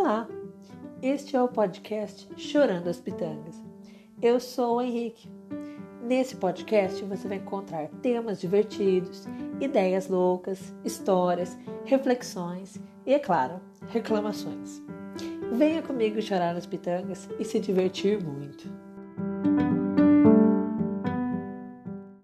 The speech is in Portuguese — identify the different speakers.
Speaker 1: Olá, Este é o podcast Chorando as Pitangas. Eu sou o Henrique. Nesse podcast você vai encontrar temas divertidos, ideias loucas, histórias, reflexões e, é claro, reclamações. Venha comigo chorar as pitangas e se divertir muito.